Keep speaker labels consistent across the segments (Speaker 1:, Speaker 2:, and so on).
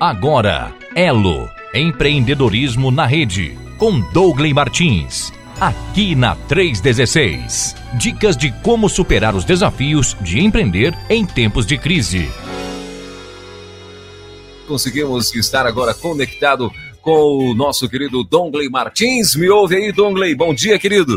Speaker 1: Agora, Elo Empreendedorismo na Rede, com Douglas Martins. Aqui na 316. Dicas de como superar os desafios de empreender em tempos de crise.
Speaker 2: Conseguimos estar agora conectado com o nosso querido Dongley Martins. Me ouve aí, Dongley. Bom dia, querido.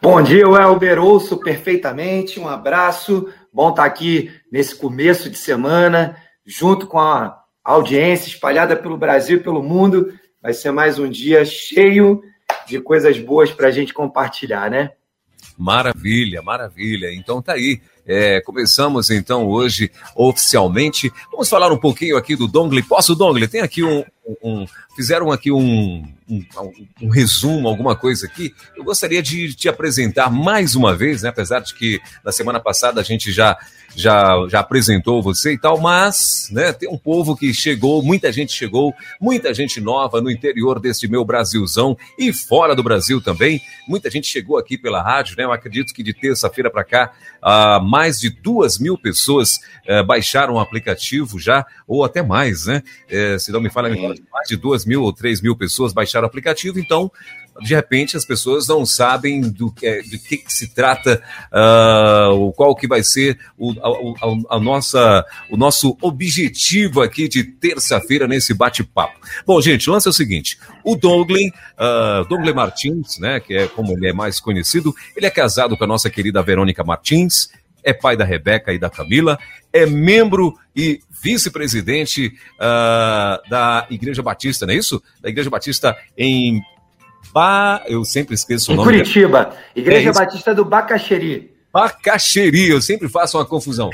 Speaker 3: Bom dia, Elber. Ouço perfeitamente. Um abraço. Bom estar aqui nesse começo de semana, junto com a audiência espalhada pelo Brasil e pelo mundo. Vai ser mais um dia cheio de coisas boas para a gente compartilhar, né?
Speaker 2: Maravilha, maravilha. Então tá aí. É, começamos então hoje oficialmente. Vamos falar um pouquinho aqui do Dongle. Posso, Dongle? Tem aqui um, um, fizeram aqui um, um, um, resumo, alguma coisa aqui. Eu gostaria de te apresentar mais uma vez, né? apesar de que na semana passada a gente já, já, já apresentou você e tal, mas né, tem um povo que chegou, muita gente chegou, muita gente nova no interior deste meu Brasilzão e fora do Brasil também. Muita gente chegou aqui pela rádio, né? Eu acredito que de terça-feira para cá, uh, mais de duas mil pessoas uh, baixaram o aplicativo já, ou até mais, né? Uh, se não me falha, mais de duas mil ou três mil pessoas baixaram o aplicativo, então de repente as pessoas não sabem do que, do que, que se trata, uh, qual que vai ser o, a, a, nossa, o nosso objetivo aqui de terça-feira nesse bate-papo. Bom, gente, o lance é o seguinte: o Douglas, uh, Douglas Martins, né, que é como ele é mais conhecido, ele é casado com a nossa querida Verônica Martins, é pai da Rebeca e da Camila, é membro e vice-presidente uh, da Igreja Batista, não é isso? Da Igreja Batista em Ba... Eu sempre esqueço
Speaker 3: em
Speaker 2: o nome.
Speaker 3: Curitiba, Igreja é Batista do Bacaxeri.
Speaker 2: Bacaxeri, eu sempre faço uma confusão.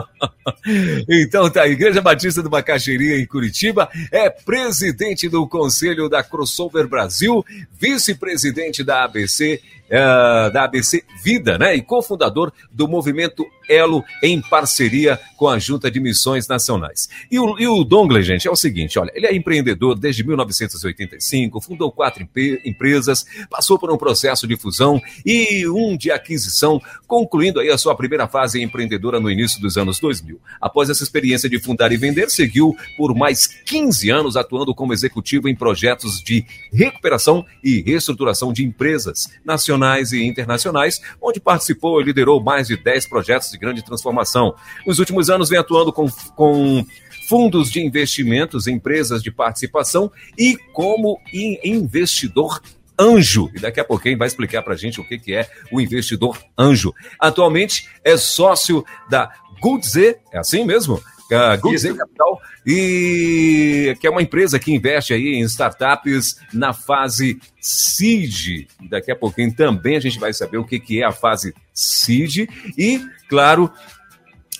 Speaker 2: então tá, Igreja Batista do Bacaxeri em Curitiba, é presidente do Conselho da Crossover Brasil, vice-presidente da ABC uh, da ABC Vida, né? E cofundador do movimento Elo em parceria com a Junta de Missões Nacionais. E o, e o Dongle, gente, é o seguinte: olha, ele é empreendedor desde 1985, fundou quatro empresas, passou por um processo de fusão e um de aquisição, concluindo aí a sua primeira fase empreendedora no início dos anos 2000. Após essa experiência de fundar e vender, seguiu por mais 15 anos atuando como executivo em projetos de recuperação e reestruturação de empresas nacionais nacionais e internacionais, onde participou e liderou mais de 10 projetos de grande transformação. Nos últimos anos, vem atuando com, com fundos de investimentos, empresas de participação e como investidor anjo. E daqui a pouquinho vai explicar para a gente o que, que é o investidor anjo. Atualmente é sócio da Goodze, é assim mesmo? Uh, Goodze Capital, e que é uma empresa que investe aí em startups na fase seed. Daqui a pouquinho também a gente vai saber o que, que é a fase seed e, claro,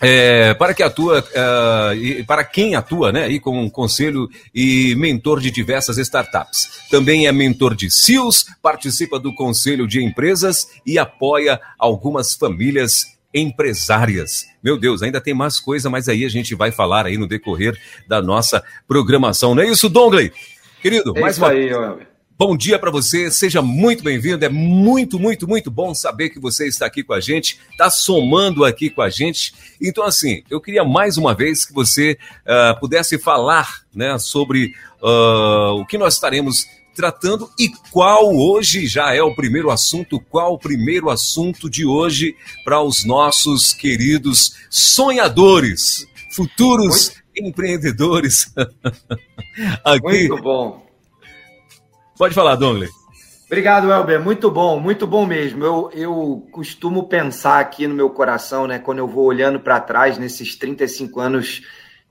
Speaker 2: é, para que atua, uh, para quem atua, né, aí como conselho e mentor de diversas startups. Também é mentor de CIOs, participa do conselho de empresas e apoia algumas famílias empresárias. Meu Deus, ainda tem mais coisa, mas aí a gente vai falar aí no decorrer da nossa programação. Não é isso, Dongley? Querido,
Speaker 3: é
Speaker 2: mais
Speaker 3: uma aí,
Speaker 2: Bom dia para você, seja muito bem-vindo. É muito, muito, muito bom saber que você está aqui com a gente, está somando aqui com a gente. Então, assim, eu queria mais uma vez que você uh, pudesse falar né, sobre uh, o que nós estaremos tratando e qual hoje já é o primeiro assunto, qual o primeiro assunto de hoje para os nossos queridos sonhadores, futuros empreendedores.
Speaker 3: Aqui. Muito bom.
Speaker 2: Pode falar, Dongley.
Speaker 3: Obrigado, Elber. Muito bom, muito bom mesmo. Eu, eu costumo pensar aqui no meu coração, né, quando eu vou olhando para trás nesses 35 anos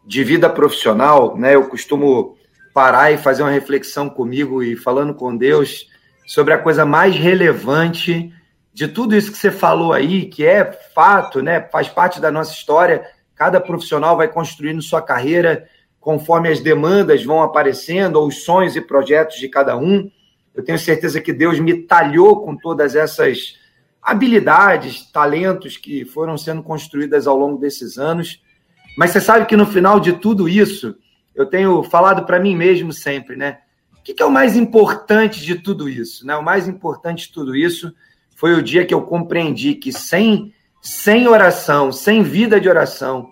Speaker 3: de vida profissional, né, eu costumo parar e fazer uma reflexão comigo e falando com Deus sobre a coisa mais relevante de tudo isso que você falou aí, que é fato, né? Faz parte da nossa história. Cada profissional vai construindo sua carreira conforme as demandas vão aparecendo, ou os sonhos e projetos de cada um. Eu tenho certeza que Deus me talhou com todas essas habilidades, talentos que foram sendo construídas ao longo desses anos. Mas você sabe que no final de tudo isso, eu tenho falado para mim mesmo sempre, né? O que, é o mais importante de tudo isso? Né? O mais importante de tudo isso foi o dia que eu compreendi que sem, sem oração, sem vida de oração,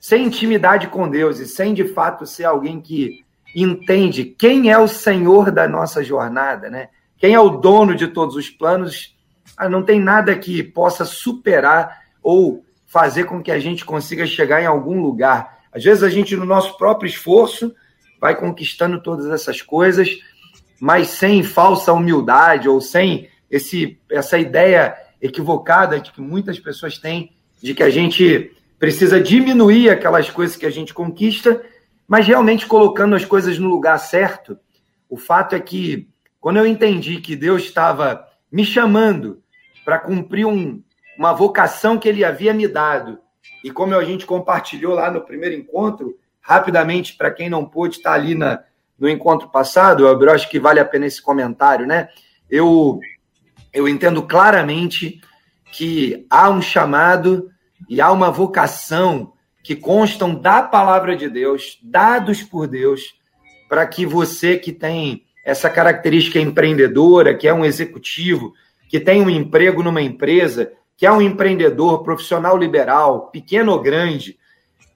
Speaker 3: sem intimidade com Deus e sem de fato ser alguém que entende quem é o Senhor da nossa jornada, né? Quem é o dono de todos os planos, ah, não tem nada que possa superar ou fazer com que a gente consiga chegar em algum lugar. Às vezes a gente, no nosso próprio esforço, vai conquistando todas essas coisas, mas sem falsa humildade ou sem esse, essa ideia equivocada que muitas pessoas têm de que a gente precisa diminuir aquelas coisas que a gente conquista, mas realmente colocando as coisas no lugar certo. O fato é que quando eu entendi que Deus estava me chamando para cumprir um, uma vocação que Ele havia me dado, e como a gente compartilhou lá no primeiro encontro, rapidamente, para quem não pôde estar ali na, no encontro passado, eu acho que vale a pena esse comentário, né? Eu, eu entendo claramente que há um chamado e há uma vocação que constam da palavra de Deus, dados por Deus, para que você que tem essa característica empreendedora, que é um executivo, que tem um emprego numa empresa, que é um empreendedor profissional liberal, pequeno ou grande,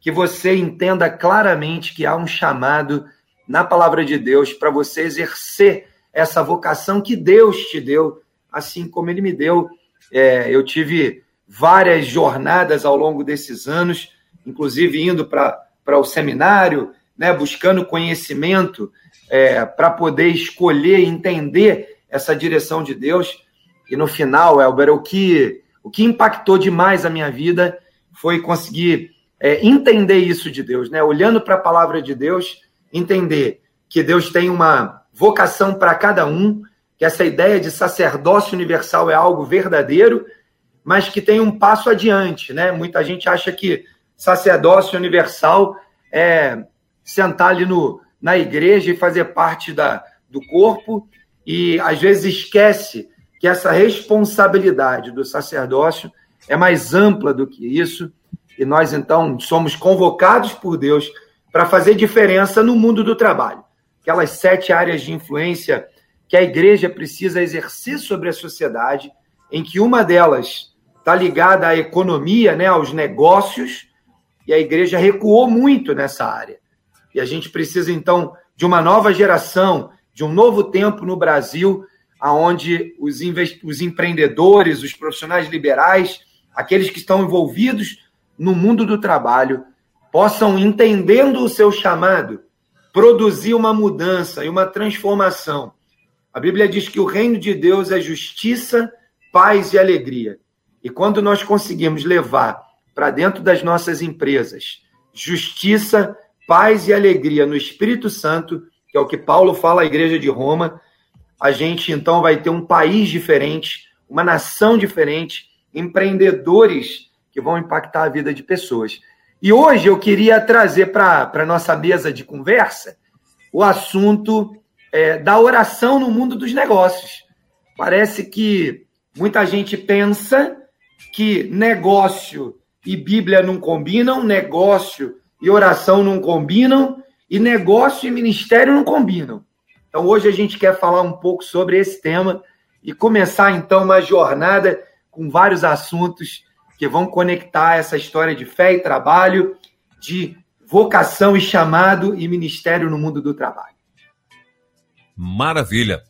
Speaker 3: que você entenda claramente que há um chamado na palavra de Deus para você exercer essa vocação que Deus te deu, assim como Ele me deu. É, eu tive várias jornadas ao longo desses anos, inclusive indo para o seminário, né, buscando conhecimento é, para poder escolher entender essa direção de Deus. E no final, Elber, o que, o que impactou demais a minha vida foi conseguir é, entender isso de Deus, né? Olhando para a palavra de Deus, entender que Deus tem uma vocação para cada um, que essa ideia de sacerdócio universal é algo verdadeiro, mas que tem um passo adiante, né? Muita gente acha que sacerdócio universal é sentar ali no, na igreja e fazer parte da, do corpo, e às vezes esquece que essa responsabilidade do sacerdócio é mais ampla do que isso, e nós então somos convocados por Deus para fazer diferença no mundo do trabalho. Aquelas sete áreas de influência que a igreja precisa exercer sobre a sociedade, em que uma delas está ligada à economia, né, aos negócios, e a igreja recuou muito nessa área. E a gente precisa, então, de uma nova geração, de um novo tempo no Brasil, aonde os, os empreendedores, os profissionais liberais, aqueles que estão envolvidos no mundo do trabalho, possam, entendendo o seu chamado, produzir uma mudança e uma transformação. A Bíblia diz que o reino de Deus é justiça, paz e alegria. E quando nós conseguimos levar para dentro das nossas empresas justiça, paz e alegria no Espírito Santo, que é o que Paulo fala à igreja de Roma, a gente então vai ter um país diferente, uma nação diferente, empreendedores que vão impactar a vida de pessoas. E hoje eu queria trazer para a nossa mesa de conversa o assunto é, da oração no mundo dos negócios. Parece que muita gente pensa que negócio e Bíblia não combinam, negócio e oração não combinam, e negócio e ministério não combinam. Então, hoje a gente quer falar um pouco sobre esse tema e começar, então, uma jornada com vários assuntos que vão conectar essa história de fé e trabalho, de vocação e chamado e ministério no mundo do trabalho.
Speaker 2: Maravilha,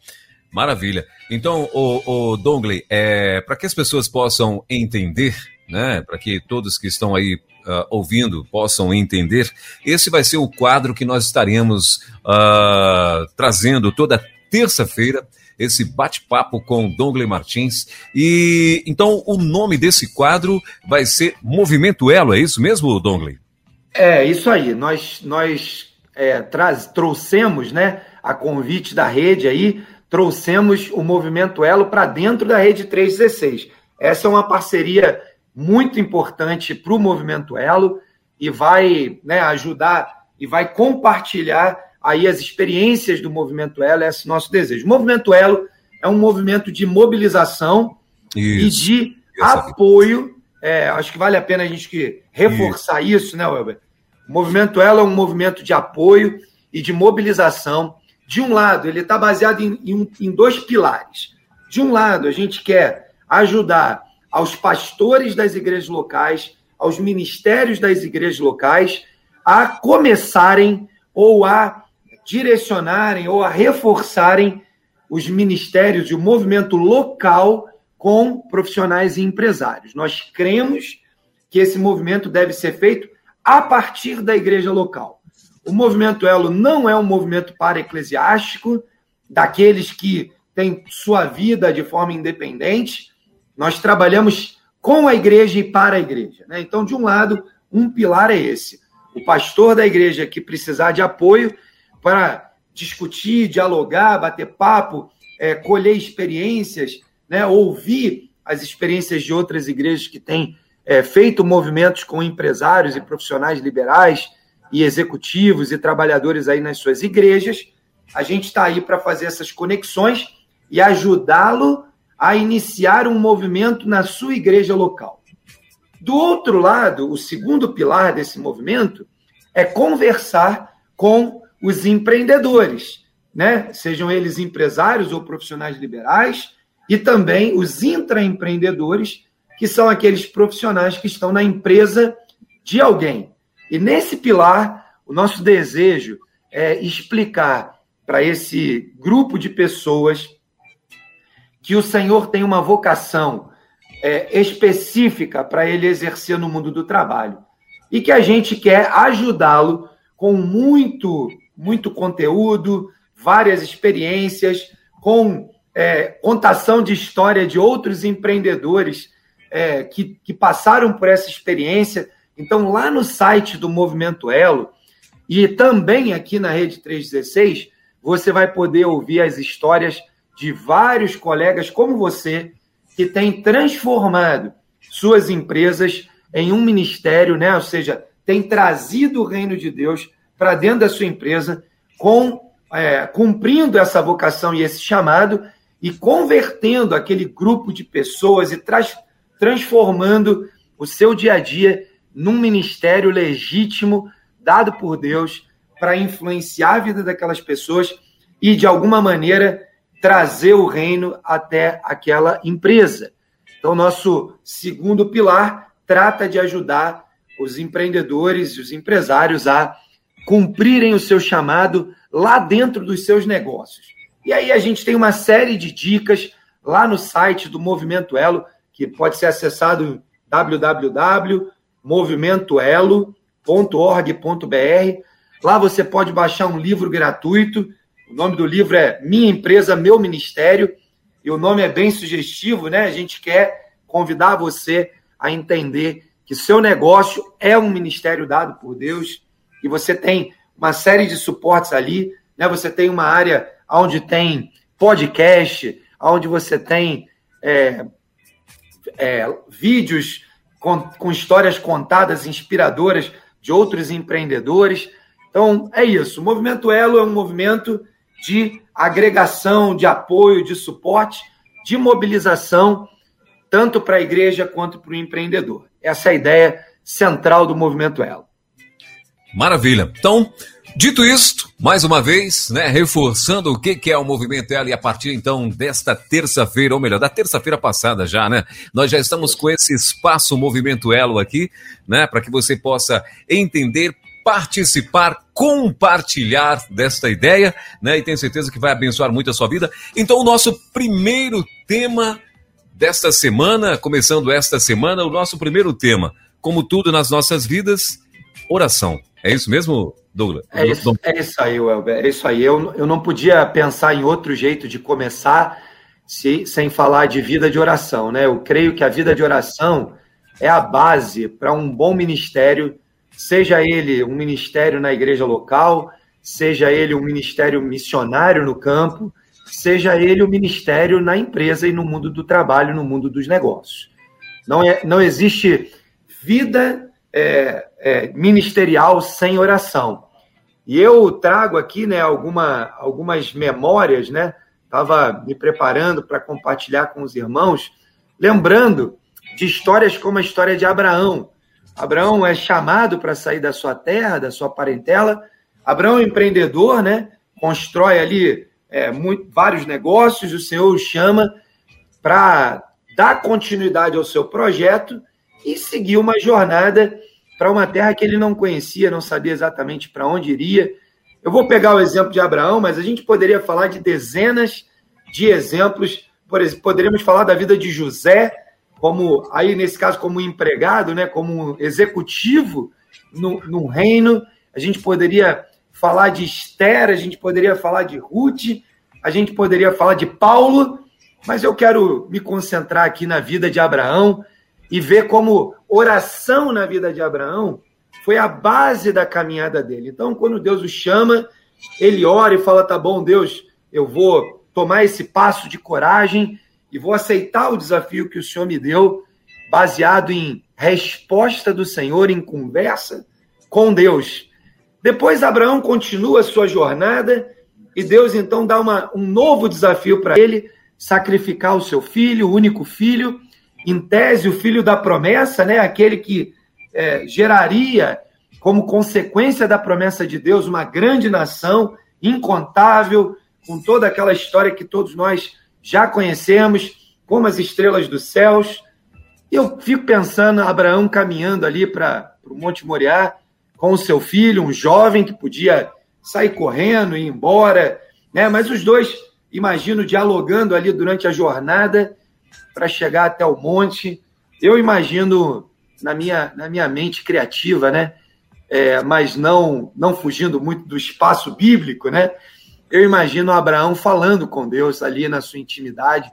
Speaker 2: maravilha. Então, o, o Dongley, é, para que as pessoas possam entender, né, para que todos que estão aí uh, ouvindo possam entender, esse vai ser o quadro que nós estaremos uh, trazendo toda terça-feira esse bate-papo com Dongley Martins. E então o nome desse quadro vai ser Movimento Elo, é isso mesmo, Dongley?
Speaker 3: É, isso aí. Nós, nós é, traz, trouxemos, né, a convite da rede aí, trouxemos o Movimento Elo para dentro da rede 316. Essa é uma parceria muito importante para o movimento Elo e vai né, ajudar e vai compartilhar aí as experiências do movimento Elo, esse é nosso desejo. O movimento Elo é um movimento de mobilização isso. e de apoio. É, acho que vale a pena a gente reforçar isso, isso né, Welber? O movimento Elo é um movimento de apoio e de mobilização. De um lado, ele está baseado em, em, em dois pilares. De um lado, a gente quer ajudar aos pastores das igrejas locais aos ministérios das igrejas locais a começarem ou a direcionarem ou a reforçarem os ministérios e o movimento local com profissionais e empresários. Nós cremos que esse movimento deve ser feito a partir da igreja local. O movimento Elo não é um movimento para-eclesiástico, daqueles que têm sua vida de forma independente. Nós trabalhamos com a igreja e para a igreja. Né? Então, de um lado, um pilar é esse. O pastor da igreja que precisar de apoio para discutir, dialogar, bater papo, é, colher experiências, né? ouvir as experiências de outras igrejas que têm é, feito movimentos com empresários e profissionais liberais e executivos e trabalhadores aí nas suas igrejas. A gente está aí para fazer essas conexões e ajudá-lo a iniciar um movimento na sua igreja local. Do outro lado, o segundo pilar desse movimento é conversar com os empreendedores, né? Sejam eles empresários ou profissionais liberais, e também os intraempreendedores que são aqueles profissionais que estão na empresa de alguém. E nesse pilar, o nosso desejo é explicar para esse grupo de pessoas que o Senhor tem uma vocação é, específica para ele exercer no mundo do trabalho e que a gente quer ajudá-lo com muito, muito conteúdo, várias experiências, com é, contação de história de outros empreendedores é, que, que passaram por essa experiência. Então, lá no site do Movimento Elo e também aqui na Rede 316, você vai poder ouvir as histórias de vários colegas como você que têm transformado suas empresas em um ministério, né? Ou seja, tem trazido o reino de Deus para dentro da sua empresa, com é, cumprindo essa vocação e esse chamado e convertendo aquele grupo de pessoas e traz transformando o seu dia a dia num ministério legítimo dado por Deus para influenciar a vida daquelas pessoas e, de alguma maneira, trazer o reino até aquela empresa. Então, nosso segundo pilar trata de ajudar os empreendedores e os empresários a cumprirem o seu chamado lá dentro dos seus negócios. E aí a gente tem uma série de dicas lá no site do Movimento Elo que pode ser acessado www.movimentoelo.org.br. Lá você pode baixar um livro gratuito. O nome do livro é Minha Empresa, Meu Ministério. E o nome é bem sugestivo, né? A gente quer convidar você a entender que seu negócio é um ministério dado por Deus e você tem uma série de suportes ali, né? Você tem uma área onde tem podcast, onde você tem é, é, vídeos com, com histórias contadas, inspiradoras de outros empreendedores. Então, é isso. O Movimento Elo é um movimento de agregação, de apoio, de suporte, de mobilização, tanto para a igreja quanto para o empreendedor. Essa é a ideia central do Movimento Elo.
Speaker 2: Maravilha. Então, Dito isto, mais uma vez, né, reforçando o que, é o Movimento Ela e a partir então desta terça-feira, ou melhor, da terça-feira passada já, né, nós já estamos com esse espaço Movimento Elo aqui, né, para que você possa entender, participar, compartilhar desta ideia, né, e tenho certeza que vai abençoar muito a sua vida. Então, o nosso primeiro tema desta semana, começando esta semana, o nosso primeiro tema, como tudo nas nossas vidas, oração. É isso mesmo, Douglas?
Speaker 3: É isso, é isso aí, Welber. É isso aí. Eu, eu não podia pensar em outro jeito de começar se, sem falar de vida de oração, né? Eu creio que a vida de oração é a base para um bom ministério, seja ele um ministério na igreja local, seja ele um ministério missionário no campo, seja ele um ministério na empresa e no mundo do trabalho, no mundo dos negócios. Não, é, não existe vida é, é, ministerial sem oração. E eu trago aqui né, alguma, algumas memórias, né? Estava me preparando para compartilhar com os irmãos, lembrando de histórias como a história de Abraão. Abraão é chamado para sair da sua terra, da sua parentela. Abraão é empreendedor, né? Constrói ali é, muito, vários negócios. O Senhor o chama para dar continuidade ao seu projeto e seguiu uma jornada para uma terra que ele não conhecia, não sabia exatamente para onde iria. Eu vou pegar o exemplo de Abraão, mas a gente poderia falar de dezenas de exemplos. Por exemplo, poderíamos falar da vida de José, como aí nesse caso como empregado, né, como executivo no, no reino. A gente poderia falar de Esther, a gente poderia falar de Ruth, a gente poderia falar de Paulo, mas eu quero me concentrar aqui na vida de Abraão e ver como oração na vida de Abraão foi a base da caminhada dele. Então, quando Deus o chama, ele ora e fala: tá bom, Deus, eu vou tomar esse passo de coragem e vou aceitar o desafio que o Senhor me deu, baseado em resposta do Senhor, em conversa com Deus. Depois, Abraão continua a sua jornada e Deus então dá uma, um novo desafio para ele: sacrificar o seu filho, o único filho, em tese, o filho da promessa, né? aquele que é, geraria, como consequência da promessa de Deus, uma grande nação incontável, com toda aquela história que todos nós já conhecemos, como as estrelas dos céus. Eu fico pensando Abraão caminhando ali para o Monte Moriá com o seu filho, um jovem que podia sair correndo e ir embora, né? Mas os dois, imagino, dialogando ali durante a jornada para chegar até o monte. Eu imagino na minha, na minha mente criativa, né? É, mas não não fugindo muito do espaço bíblico, né? Eu imagino Abraão falando com Deus ali na sua intimidade,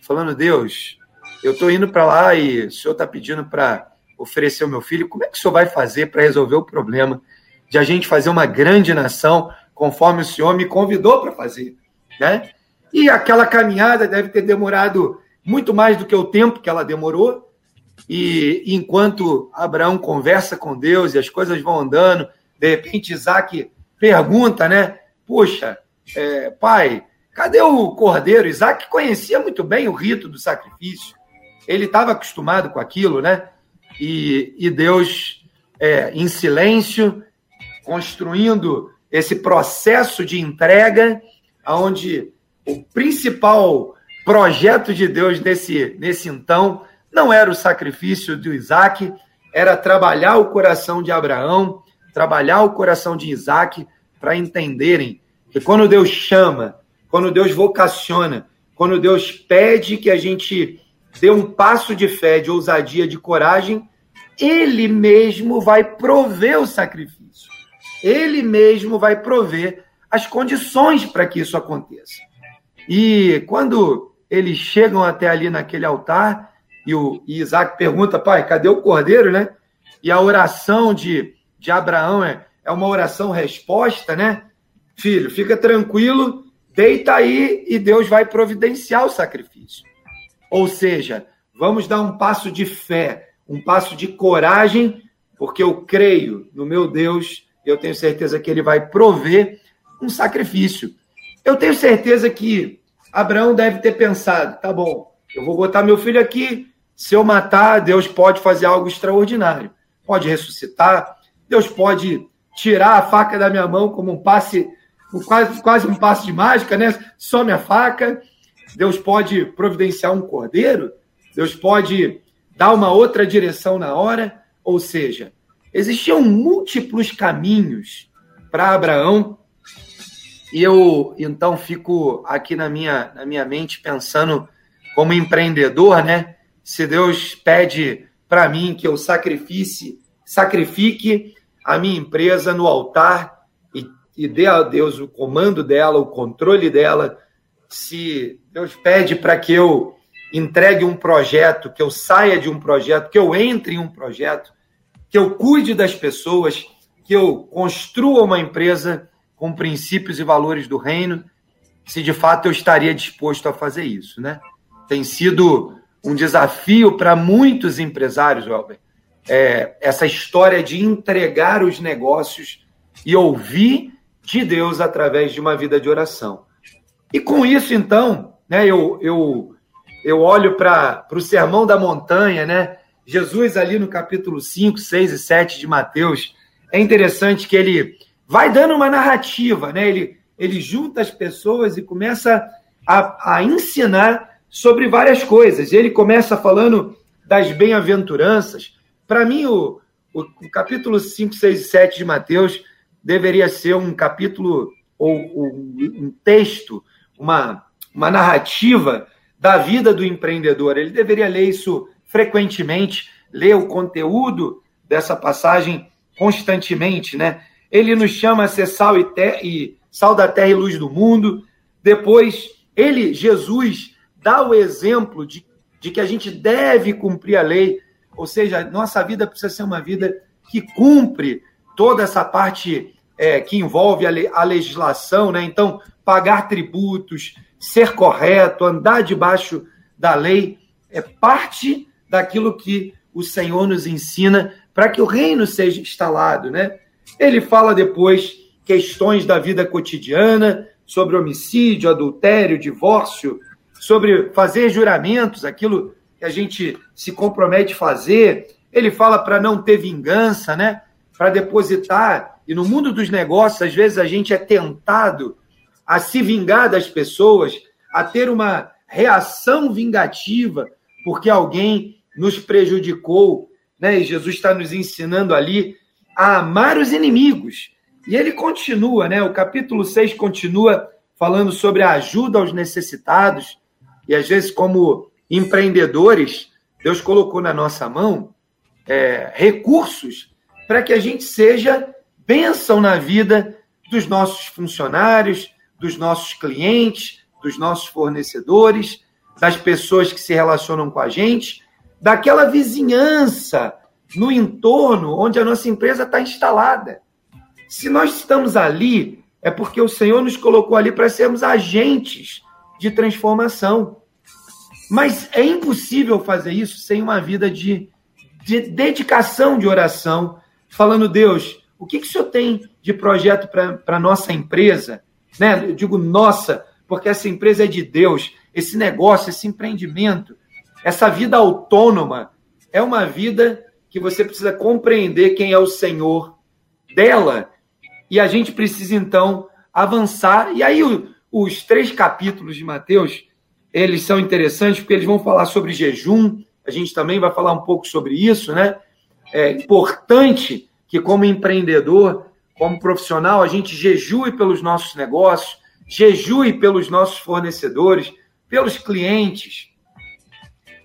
Speaker 3: falando: Deus, eu estou indo para lá e o senhor está pedindo para oferecer o meu filho. Como é que o senhor vai fazer para resolver o problema de a gente fazer uma grande nação conforme o senhor me convidou para fazer, né? E aquela caminhada deve ter demorado muito mais do que o tempo que ela demorou. E enquanto Abraão conversa com Deus e as coisas vão andando, de repente Isaac pergunta, né? Puxa, é, pai, cadê o cordeiro? Isaac conhecia muito bem o rito do sacrifício. Ele estava acostumado com aquilo, né? E, e Deus, é, em silêncio, construindo esse processo de entrega, onde o principal projeto de Deus nesse, nesse então não era o sacrifício de Isaac, era trabalhar o coração de Abraão, trabalhar o coração de Isaac para entenderem que quando Deus chama, quando Deus vocaciona, quando Deus pede que a gente dê um passo de fé, de ousadia, de coragem, Ele mesmo vai prover o sacrifício. Ele mesmo vai prover as condições para que isso aconteça. E quando eles chegam até ali naquele altar e o e Isaac pergunta, pai, cadê o cordeiro, né? E a oração de, de Abraão é, é uma oração resposta, né? Filho, fica tranquilo, deita aí e Deus vai providenciar o sacrifício. Ou seja, vamos dar um passo de fé, um passo de coragem, porque eu creio no meu Deus, eu tenho certeza que ele vai prover um sacrifício. Eu tenho certeza que Abraão deve ter pensado: tá bom, eu vou botar meu filho aqui. Se eu matar, Deus pode fazer algo extraordinário. Pode ressuscitar, Deus pode tirar a faca da minha mão como um passe, quase, quase um passe de mágica, né? Some a faca. Deus pode providenciar um cordeiro. Deus pode dar uma outra direção na hora. Ou seja, existiam múltiplos caminhos para Abraão e eu então fico aqui na minha, na minha mente pensando como empreendedor, né? Se Deus pede para mim que eu sacrifique a minha empresa no altar e, dê a Deus o comando dela, o controle dela, se Deus pede para que eu entregue um projeto, que eu saia de um projeto, que eu entre em um projeto, que eu cuide das pessoas, que eu construa uma empresa, com princípios e valores do reino, se de fato eu estaria disposto a fazer isso, né? Tem sido um desafio para muitos empresários, Welber, é, essa história de entregar os negócios e ouvir de Deus através de uma vida de oração. E com isso, então, né, eu, eu, eu olho para o Sermão da Montanha, né? Jesus ali no capítulo 5, 6 e 7 de Mateus. É interessante que ele vai dando uma narrativa, né? Ele, ele junta as pessoas e começa a, a ensinar sobre várias coisas. Ele começa falando das bem-aventuranças. Para mim, o, o, o, capítulo 5, 6 e 7 de Mateus deveria ser um capítulo ou, um texto, uma, uma narrativa da vida do empreendedor. Ele deveria ler isso frequentemente, ler o conteúdo dessa passagem constantemente, né? Ele nos chama a ser sal e, ter, e sal da terra e luz do mundo. Depois, ele, Jesus, dá o exemplo de, de que a gente deve cumprir a lei, ou seja, nossa vida precisa ser uma vida que cumpre toda essa parte é, que envolve a, a legislação, né? Então, pagar tributos, ser correto, andar debaixo da lei, é parte daquilo que o Senhor nos ensina para que o reino seja instalado, né? Ele fala depois questões da vida cotidiana, sobre homicídio, adultério, divórcio, sobre fazer juramentos, aquilo que a gente se compromete a fazer. Ele fala para não ter vingança, né? Para depositar. E no mundo dos negócios, às vezes a gente é tentado a se vingar das pessoas, a ter uma reação vingativa porque alguém nos prejudicou, né? E Jesus está nos ensinando ali a amar os inimigos. E ele continua, né? O capítulo 6 continua falando sobre a ajuda aos necessitados. E às vezes, como empreendedores, Deus colocou na nossa mão é, recursos para que a gente seja bênção na vida dos nossos funcionários, dos nossos clientes, dos nossos fornecedores, das pessoas que se relacionam com a gente, daquela vizinhança no entorno onde a nossa empresa está instalada. Se nós estamos ali, é porque o Senhor nos colocou ali para sermos agentes de transformação. Mas é impossível fazer isso sem uma vida de, de dedicação de oração, falando, Deus, o que, que o Senhor tem de projeto para a nossa empresa? Né? Eu digo nossa, porque essa empresa é de Deus, esse negócio, esse empreendimento, essa vida autônoma é uma vida que você precisa compreender quem é o Senhor dela e a gente precisa então avançar. E aí os três capítulos de Mateus, eles são interessantes porque eles vão falar sobre jejum, a gente também vai falar um pouco sobre isso, né? É importante que como empreendedor, como profissional, a gente jejue pelos nossos negócios, jejue pelos nossos fornecedores, pelos clientes,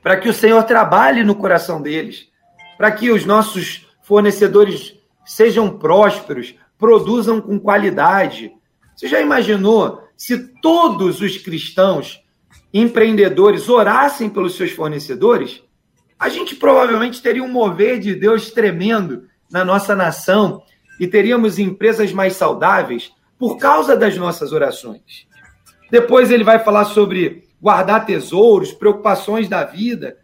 Speaker 3: para que o Senhor trabalhe no coração deles, para que os nossos fornecedores sejam prósperos, produzam com qualidade. Você já imaginou se todos os cristãos empreendedores orassem pelos seus fornecedores? A gente provavelmente teria um mover de Deus tremendo na nossa nação e teríamos empresas mais saudáveis por causa das nossas orações. Depois ele vai falar sobre guardar tesouros, preocupações da vida.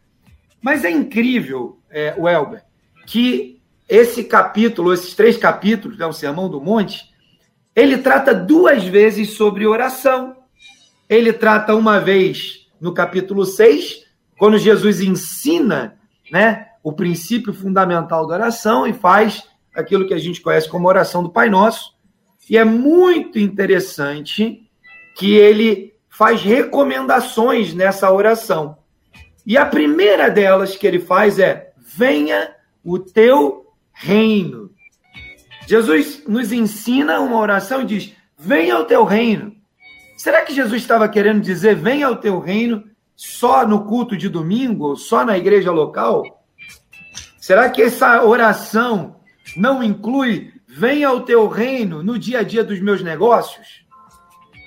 Speaker 3: Mas é incrível, é, Welber, que esse capítulo, esses três capítulos, né, o Sermão do Monte, ele trata duas vezes sobre oração. Ele trata uma vez no capítulo 6, quando Jesus ensina né, o princípio fundamental da oração e faz aquilo que a gente conhece como oração do Pai Nosso. E é muito interessante que ele faz recomendações nessa oração. E a primeira delas que ele faz é: venha o teu reino. Jesus nos ensina uma oração e diz: venha o teu reino. Será que Jesus estava querendo dizer venha o teu reino só no culto de domingo, só na igreja local? Será que essa oração não inclui venha o teu reino no dia a dia dos meus negócios?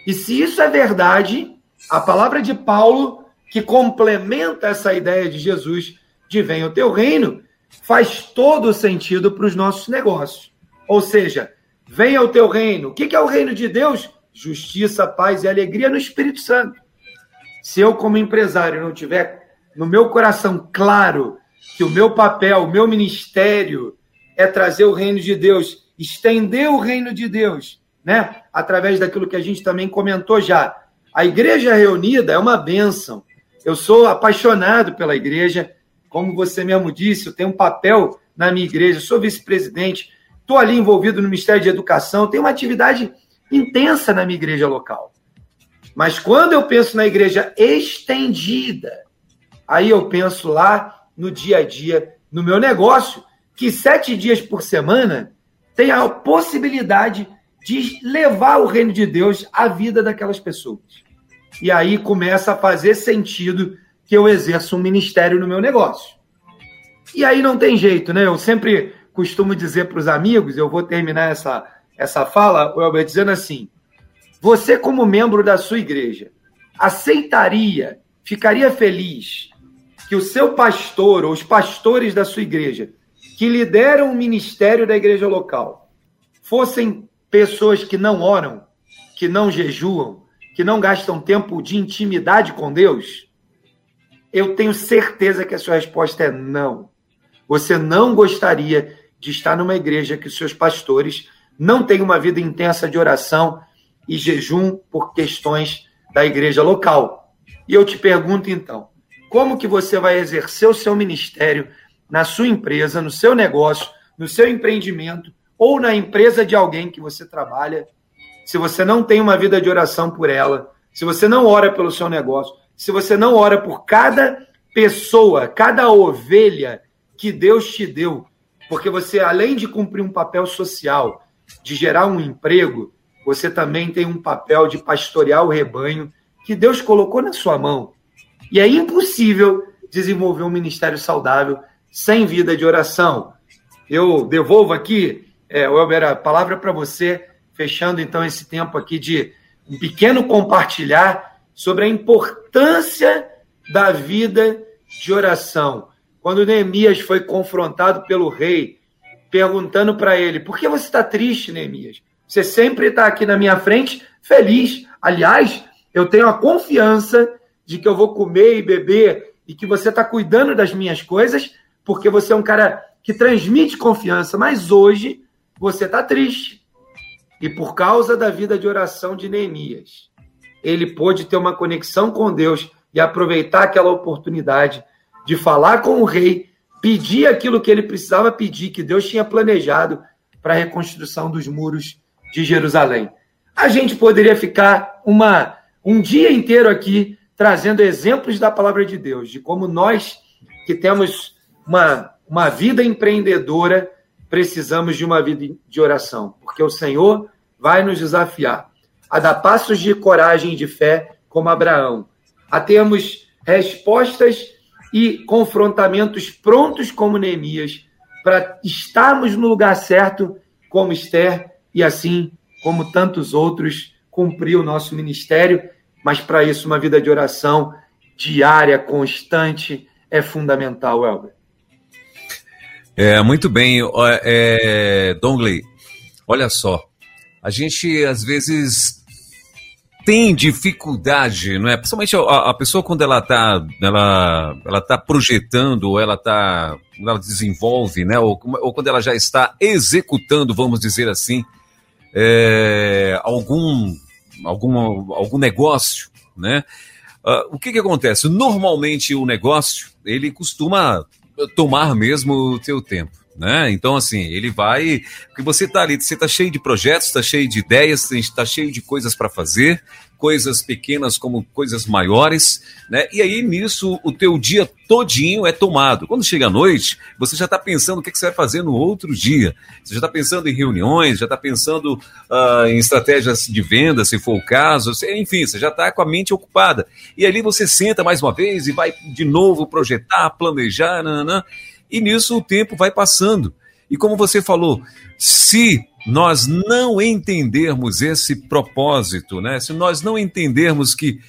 Speaker 3: E se isso é verdade, a palavra de Paulo, que complementa essa ideia de Jesus de venha o teu reino, faz todo sentido para os nossos negócios. Ou seja, venha o teu reino. O que é o reino de Deus? Justiça, paz e alegria no Espírito Santo. Se eu, como empresário, não tiver no meu coração claro que o meu papel, o meu ministério é trazer o reino de Deus, estender o reino de Deus né? Através daquilo que a gente também comentou já. A igreja reunida é uma bênção. Eu sou apaixonado pela igreja, como você mesmo disse, eu tenho um papel na minha igreja, sou vice-presidente, estou ali envolvido no Ministério de Educação, tenho uma atividade intensa na minha igreja local. Mas quando eu penso na igreja estendida, aí eu penso lá no dia a dia, no meu negócio, que sete dias por semana tem a possibilidade de levar o reino de Deus à vida daquelas pessoas. E aí começa a fazer sentido que eu exerço um ministério no meu negócio. E aí não tem jeito, né? Eu sempre costumo dizer para os amigos, eu vou terminar essa, essa fala, Welber, dizendo assim: você, como membro da sua igreja, aceitaria, ficaria feliz que o seu pastor ou os pastores da sua igreja que lideram o ministério da igreja local fossem pessoas que não oram, que não jejuam, que não gastam tempo de intimidade com Deus? Eu tenho certeza que a sua resposta é não. Você não gostaria de estar numa igreja que os seus pastores não têm uma vida intensa de oração e jejum por questões da igreja local. E eu te pergunto então, como que você vai exercer o seu ministério na sua empresa, no seu negócio, no seu empreendimento ou na empresa de alguém que você trabalha, se você não tem uma vida de oração por ela, se você não ora pelo seu negócio, se você não ora por cada pessoa, cada ovelha que Deus te deu, porque você, além de cumprir um papel social, de gerar um emprego, você também tem um papel de pastorear o rebanho que Deus colocou na sua mão. E é impossível desenvolver um ministério saudável sem vida de oração. Eu devolvo aqui, é, Welber, a palavra para você, fechando então esse tempo aqui de um pequeno compartilhar sobre a importância da vida de oração. Quando Neemias foi confrontado pelo rei, perguntando para ele: por que você está triste, Neemias? Você sempre está aqui na minha frente feliz. Aliás, eu tenho a confiança de que eu vou comer e beber e que você está cuidando das minhas coisas porque você é um cara que transmite confiança, mas hoje você está triste. E por causa da vida de oração de Neemias, ele pôde ter uma conexão com Deus e aproveitar aquela oportunidade de falar com o rei, pedir aquilo que ele precisava pedir, que Deus tinha planejado para a reconstrução dos muros de Jerusalém. A gente poderia ficar uma, um dia inteiro aqui trazendo exemplos da palavra de Deus, de como nós que temos uma, uma vida empreendedora, precisamos de uma vida de oração, porque o Senhor vai nos desafiar a dar passos de coragem e de fé, como Abraão, a termos respostas e confrontamentos prontos, como Neemias, para estarmos no lugar certo, como Esther, e assim como tantos outros, cumprir o nosso ministério, mas para isso uma vida de oração diária, constante, é fundamental, Elber.
Speaker 2: É, muito bem. É, Dongley, olha só. A gente, às vezes, tem dificuldade, não é? Principalmente a, a pessoa quando ela está ela, ela tá projetando, ela tá, ela desenvolve, né? Ou, ou quando ela já está executando, vamos dizer assim, é, algum, algum, algum negócio, né? Uh, o que que acontece? Normalmente o negócio, ele costuma tomar mesmo o teu tempo. Né? Então, assim, ele vai. Porque você está ali, você está cheio de projetos, está cheio de ideias, está cheio de coisas para fazer, coisas pequenas como coisas maiores, né? E aí nisso o teu dia todinho é tomado. Quando chega a noite, você já está pensando o que, que, você vai fazer no outro dia. Você já está pensando em reuniões, já está pensando uh, em estratégias de venda, se for o caso. Enfim, você já está com a mente ocupada. E ali você senta mais uma vez e vai de novo projetar, planejar, nananã, e nisso o tempo vai passando. E como você falou, se nós não entendermos esse propósito, né? se nós não entendermos que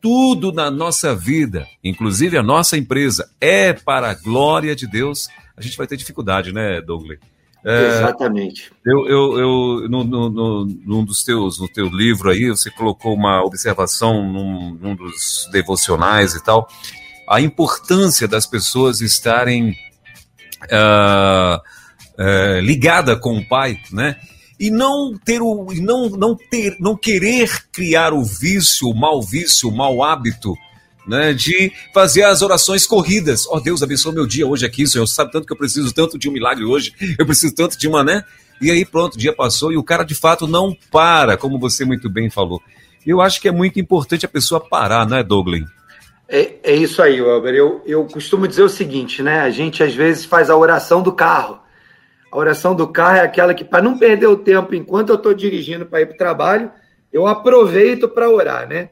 Speaker 2: tudo na nossa vida, inclusive a nossa empresa, é para a glória de Deus, a gente vai ter dificuldade, né, Douglas?
Speaker 3: É, Exatamente.
Speaker 2: Eu, eu, eu no, no, no, num dos teus, no teu livro aí, você colocou uma observação num, num dos devocionais e tal, a importância das pessoas estarem uh, uh, ligada com o pai, né? E não ter o, não, não ter, não querer criar o vício, o mau vício, o mau hábito, né, de fazer as orações corridas. Ó oh, Deus, abençoe meu dia hoje aqui, Senhor. Sabe tanto que eu preciso tanto de um milagre hoje, eu preciso tanto de uma, né? E aí pronto, o dia passou e o cara de fato não para, como você muito bem falou. Eu acho que é muito importante a pessoa parar, não é, Douglas?
Speaker 3: É, é isso aí, Welber. Eu, eu costumo dizer o seguinte, né? A gente às vezes faz a oração do carro. A oração do carro é aquela que, para não perder o tempo enquanto eu estou dirigindo para ir para o trabalho, eu aproveito para orar, né?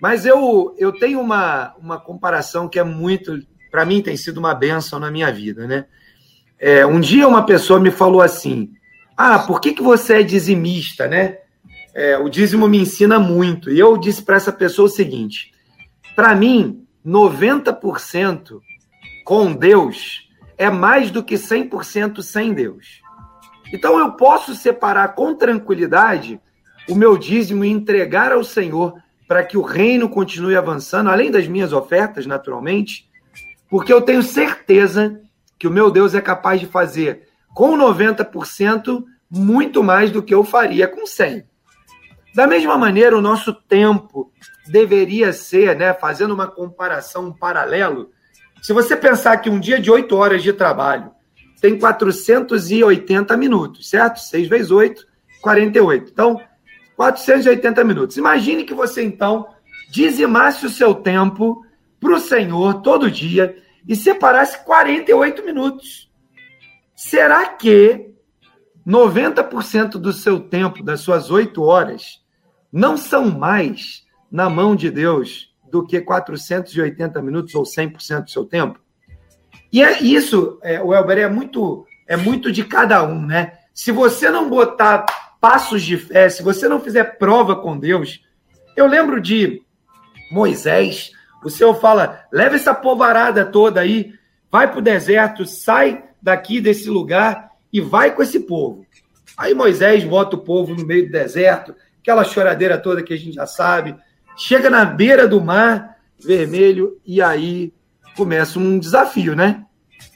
Speaker 3: Mas eu, eu tenho uma, uma comparação que é muito, para mim, tem sido uma benção na minha vida, né? É, um dia uma pessoa me falou assim: Ah, por que, que você é dizimista, né? É, o dízimo me ensina muito. E eu disse para essa pessoa o seguinte: para mim, 90% com Deus é mais do que 100% sem Deus. Então eu posso separar com tranquilidade o meu dízimo e entregar ao Senhor para que o reino continue avançando, além das minhas ofertas, naturalmente, porque eu tenho certeza que o meu Deus é capaz de fazer com 90% muito mais do que eu faria com 100. Da mesma maneira, o nosso tempo deveria ser, né, fazendo uma comparação, um paralelo, se você pensar que um dia de 8 horas de trabalho tem 480 minutos, certo? 6 vezes 8, 48. Então, 480 minutos. Imagine que você, então, dizimasse o seu tempo para o Senhor todo dia e separasse 48 minutos. Será que 90% do seu tempo, das suas 8 horas, não são mais na mão de Deus do que 480 minutos ou 100% do seu tempo. E é isso, é, o Elber, é muito, é muito de cada um, né? Se você não botar passos de fé, se você não fizer prova com Deus, eu lembro de Moisés, o Senhor fala: leva essa povarada toda aí, vai para o deserto, sai daqui desse lugar e vai com esse povo. Aí Moisés bota o povo no meio do deserto, aquela choradeira toda que a gente já sabe, chega na beira do mar vermelho e aí começa um desafio, né?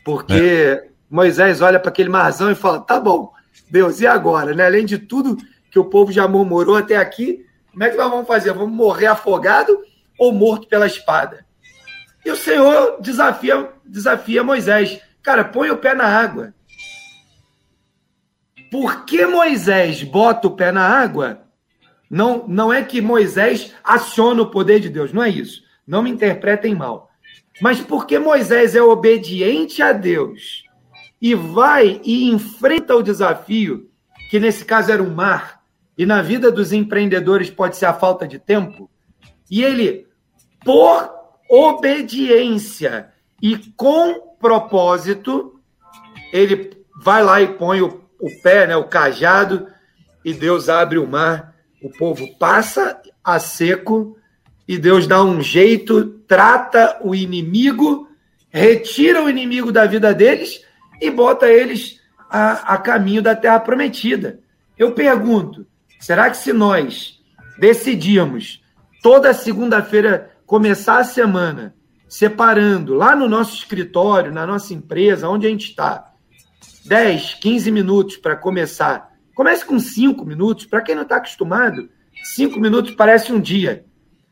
Speaker 3: Porque é. Moisés olha para aquele marzão e fala: tá bom, Deus, e agora? Né? Além de tudo que o povo já murmurou até aqui, como é que nós vamos fazer? Vamos morrer afogado ou morto pela espada? E o Senhor desafia, desafia Moisés: cara, põe o pé na água. Por que Moisés bota o pé na água? Não, não é que Moisés aciona o poder de Deus, não é isso. Não me interpretem mal. Mas porque Moisés é obediente a Deus e vai e enfrenta o desafio, que nesse caso era o mar, e na vida dos empreendedores pode ser a falta de tempo, e ele, por obediência e com propósito, ele vai lá e põe o, o pé, né, o cajado, e Deus abre o mar o povo passa a seco e Deus dá um jeito, trata o inimigo, retira o inimigo da vida deles e bota eles a, a caminho da terra prometida. Eu pergunto: será que se nós decidimos toda segunda-feira começar a semana separando lá no nosso escritório, na nossa empresa, onde a gente está, 10, 15 minutos para começar Comece com cinco minutos. Para quem não está acostumado, cinco minutos parece um dia.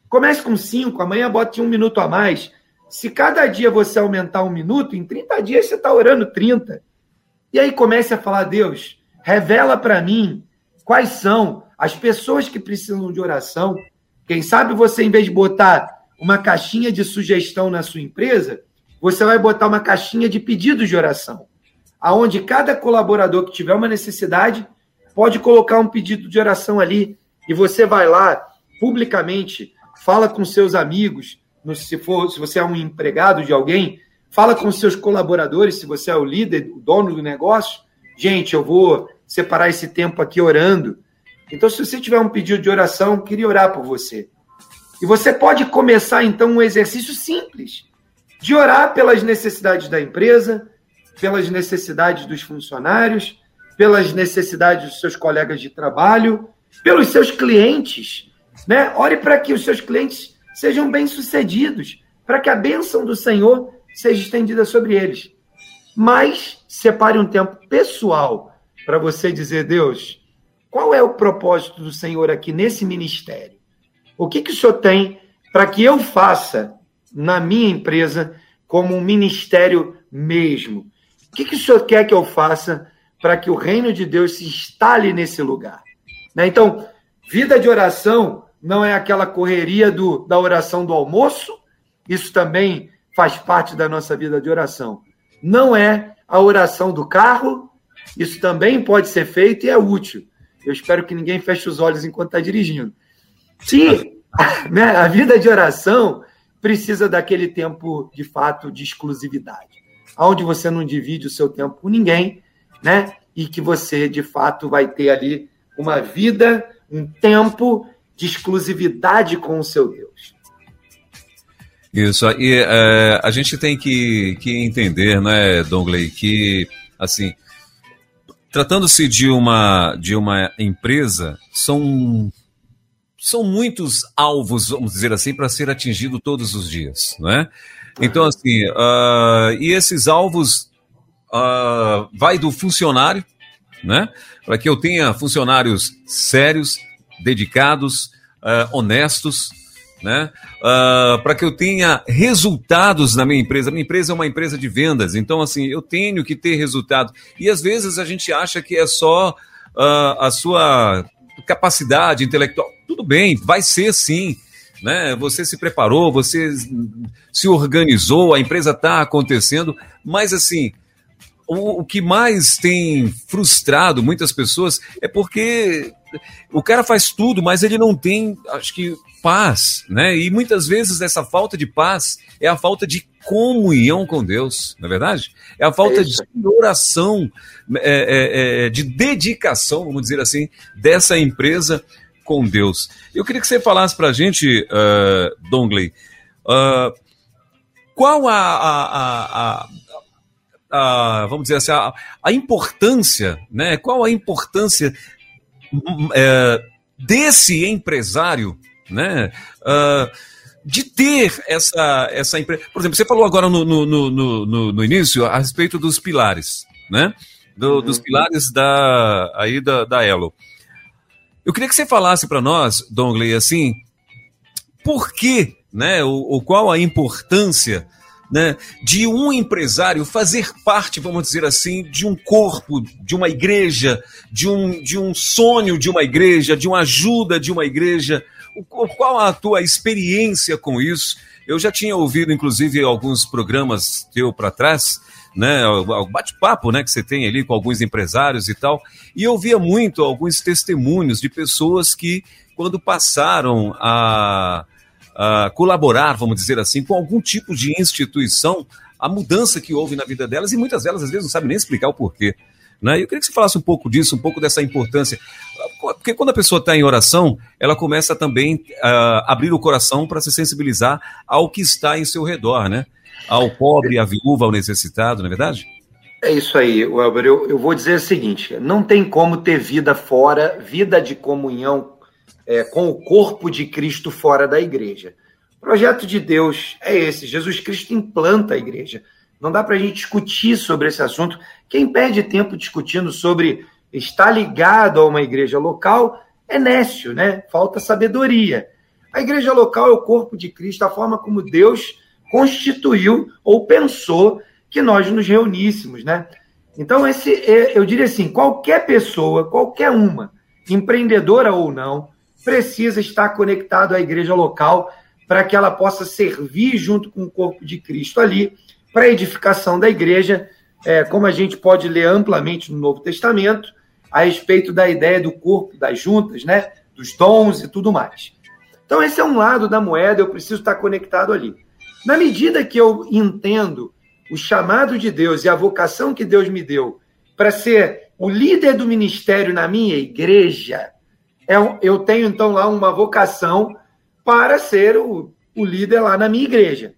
Speaker 3: Comece com cinco, amanhã bote um minuto a mais. Se cada dia você aumentar um minuto, em 30 dias você está orando 30. E aí comece a falar, Deus, revela para mim quais são as pessoas que precisam de oração. Quem sabe você, em vez de botar uma caixinha de sugestão na sua empresa, você vai botar uma caixinha de pedidos de oração, aonde cada colaborador que tiver uma necessidade pode colocar um pedido de oração ali e você vai lá publicamente, fala com seus amigos, se for, se você é um empregado de alguém, fala com seus colaboradores, se você é o líder, o dono do negócio, gente, eu vou separar esse tempo aqui orando. Então, se você tiver um pedido de oração, queria orar por você. E você pode começar então um exercício simples de orar pelas necessidades da empresa, pelas necessidades dos funcionários, pelas necessidades dos seus colegas de trabalho, pelos seus clientes. Né? Ore para que os seus clientes sejam bem-sucedidos, para que a bênção do Senhor seja estendida sobre eles. Mas separe um tempo pessoal para você dizer, Deus, qual é o propósito do Senhor aqui nesse ministério? O que, que o Senhor tem para que eu faça na minha empresa como um ministério mesmo? O que, que o Senhor quer que eu faça para que o reino de Deus se instale nesse lugar. Né? Então, vida de oração não é aquela correria do, da oração do almoço, isso também faz parte da nossa vida de oração. Não é a oração do carro, isso também pode ser feito e é útil. Eu espero que ninguém feche os olhos enquanto está dirigindo. Se né, a vida de oração precisa daquele tempo, de fato, de exclusividade, onde você não divide o seu tempo com ninguém, né? E que você, de fato, vai ter ali uma vida, um tempo de exclusividade com o seu Deus.
Speaker 2: Isso, e é, a gente tem que, que entender, né, Dongley, que, assim, tratando-se de uma, de uma empresa, são, são muitos alvos, vamos dizer assim, para ser atingido todos os dias, né? Então, assim, uh, e esses alvos uh, vai do funcionário, né? Para que eu tenha funcionários sérios, dedicados, uh, honestos, né? Uh, para que eu tenha resultados na minha empresa. Minha empresa é uma empresa de vendas, então assim eu tenho que ter resultado. E às vezes a gente acha que é só uh, a sua capacidade intelectual. Tudo bem, vai ser sim. Né? Você se preparou, você se organizou, a empresa está acontecendo, mas assim o, o que mais tem frustrado muitas pessoas é porque o cara faz tudo, mas ele não tem, acho que, paz, né? E muitas vezes essa falta de paz é a falta de comunhão com Deus, não é verdade? É a falta é de oração, é, é, é, de dedicação, vamos dizer assim, dessa empresa com Deus. Eu queria que você falasse para a gente, uh, Dongley, uh, qual a, a, a, a, vamos dizer assim, a, a importância, né? Qual a importância é, desse empresário, né? Uh, de ter essa, essa empresa. Por exemplo, você falou agora no, no, no, no, no início a respeito dos pilares, né? Do, uhum. Dos pilares da, aí da, da Elo. Eu queria que você falasse para nós, Dongley, assim, por que, né? O, o qual a importância né, de um empresário fazer parte, vamos dizer assim, de um corpo, de uma igreja, de um, de um sonho de uma igreja, de uma ajuda de uma igreja. Qual a tua experiência com isso? Eu já tinha ouvido, inclusive, alguns programas teu para trás, né, o bate-papo, né, que você tem ali com alguns empresários e tal, e eu via muito alguns testemunhos de pessoas que, quando passaram a, uh, colaborar, vamos dizer assim, com algum tipo de instituição, a mudança que houve na vida delas, e muitas delas às vezes não sabem nem explicar o porquê. Né? Eu queria que você falasse um pouco disso, um pouco dessa importância. Porque quando a pessoa está em oração, ela começa também a uh, abrir o coração para se sensibilizar ao que está em seu redor, né? Ao pobre, à viúva, ao necessitado, não é verdade?
Speaker 3: É isso aí, Welber. Eu, eu vou dizer o seguinte: não tem como ter vida fora, vida de comunhão é, com o corpo de Cristo fora da igreja. O projeto de Deus é esse: Jesus Cristo implanta a igreja. Não dá para a gente discutir sobre esse assunto. Quem perde tempo discutindo sobre estar ligado a uma igreja local é nécio, né? Falta sabedoria. A igreja local é o corpo de Cristo, a forma como Deus constituiu ou pensou que nós nos reuníssemos, né? Então, esse, é, eu diria assim: qualquer pessoa, qualquer uma, empreendedora ou não, precisa estar conectado à igreja local para que ela possa servir junto com o corpo de Cristo ali para a edificação da igreja, é, como a gente pode ler amplamente no Novo Testamento a respeito da ideia do corpo, das juntas, né, dos dons e tudo mais. Então esse é um lado da moeda, eu preciso estar conectado ali. Na medida que eu entendo o chamado de Deus e a vocação que Deus me deu para ser o líder do ministério na minha igreja, é eu tenho então lá uma vocação para ser o, o líder lá na minha igreja.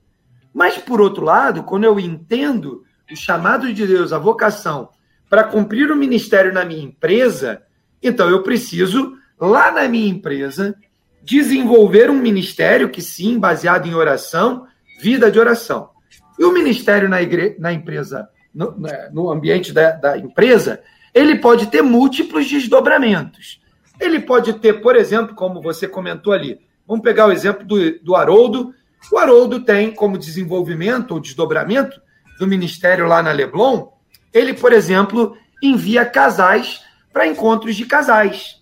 Speaker 3: Mas, por outro lado, quando eu entendo o chamado de Deus, a vocação, para cumprir o ministério na minha empresa, então eu preciso, lá na minha empresa, desenvolver um ministério que, sim, baseado em oração, vida de oração. E o ministério na, igre... na empresa, no, no ambiente da, da empresa, ele pode ter múltiplos desdobramentos. Ele pode ter, por exemplo, como você comentou ali, vamos pegar o exemplo do, do Haroldo. O Haroldo tem como desenvolvimento ou desdobramento do ministério lá na Leblon, ele, por exemplo, envia casais para encontros de casais.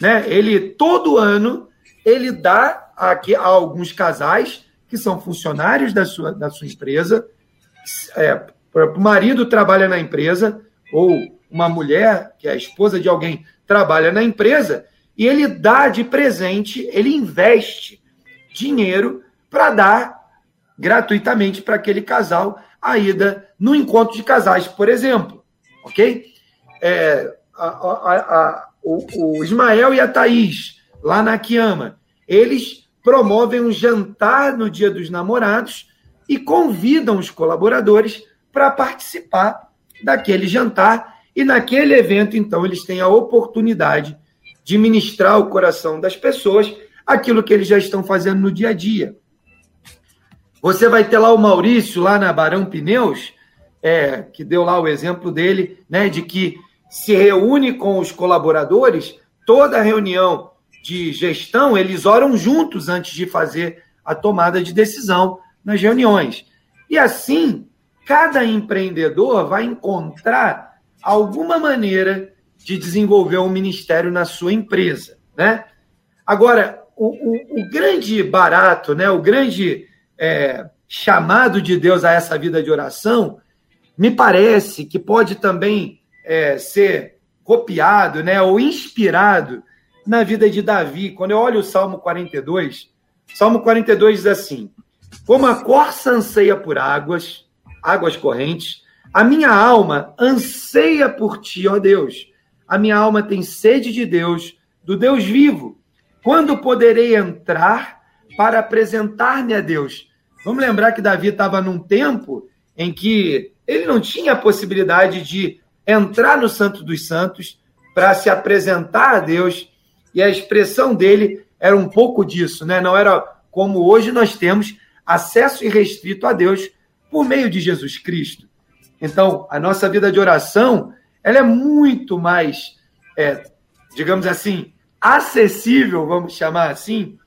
Speaker 3: Né? Ele, todo ano, ele dá aqui a alguns casais que são funcionários da sua, da sua empresa, é, o marido trabalha na empresa, ou uma mulher, que é a esposa de alguém, trabalha na empresa, e ele dá de presente, ele investe dinheiro para dar gratuitamente para aquele casal a ida no encontro de casais, por exemplo. Ok? É, a, a, a, o, o, Ismael e a Thaís, lá na Kiama, eles promovem um jantar no dia dos namorados e convidam os colaboradores para participar daquele jantar. E naquele evento, então, eles têm a oportunidade de ministrar o coração das pessoas aquilo que eles já estão fazendo no dia a dia. Você vai ter lá o Maurício, lá na Barão Pneus, é, que deu lá o exemplo dele, né, de que se reúne com os colaboradores, toda reunião de gestão, eles oram juntos antes de fazer a tomada de decisão nas reuniões. E assim, cada empreendedor vai encontrar alguma maneira de desenvolver um ministério na sua empresa, né? Agora, o, o, o grande barato, né, o grande é, chamado de Deus a essa vida de oração, me parece que pode também é, ser copiado né, ou inspirado na vida de Davi. Quando eu olho o Salmo 42, Salmo 42 diz assim: Como a corça anseia por águas, águas correntes, a minha alma anseia por ti, ó Deus. A minha alma tem sede de Deus, do Deus vivo. Quando poderei entrar para apresentar-me a Deus. Vamos lembrar que Davi estava num tempo em que ele não tinha a possibilidade de entrar no Santo dos Santos para se apresentar a Deus, e a expressão dele era um pouco disso, né? Não era como hoje nós temos acesso irrestrito a Deus por meio de Jesus Cristo. Então, a nossa vida de oração, ela é muito mais, é, digamos assim, acessível, vamos chamar assim,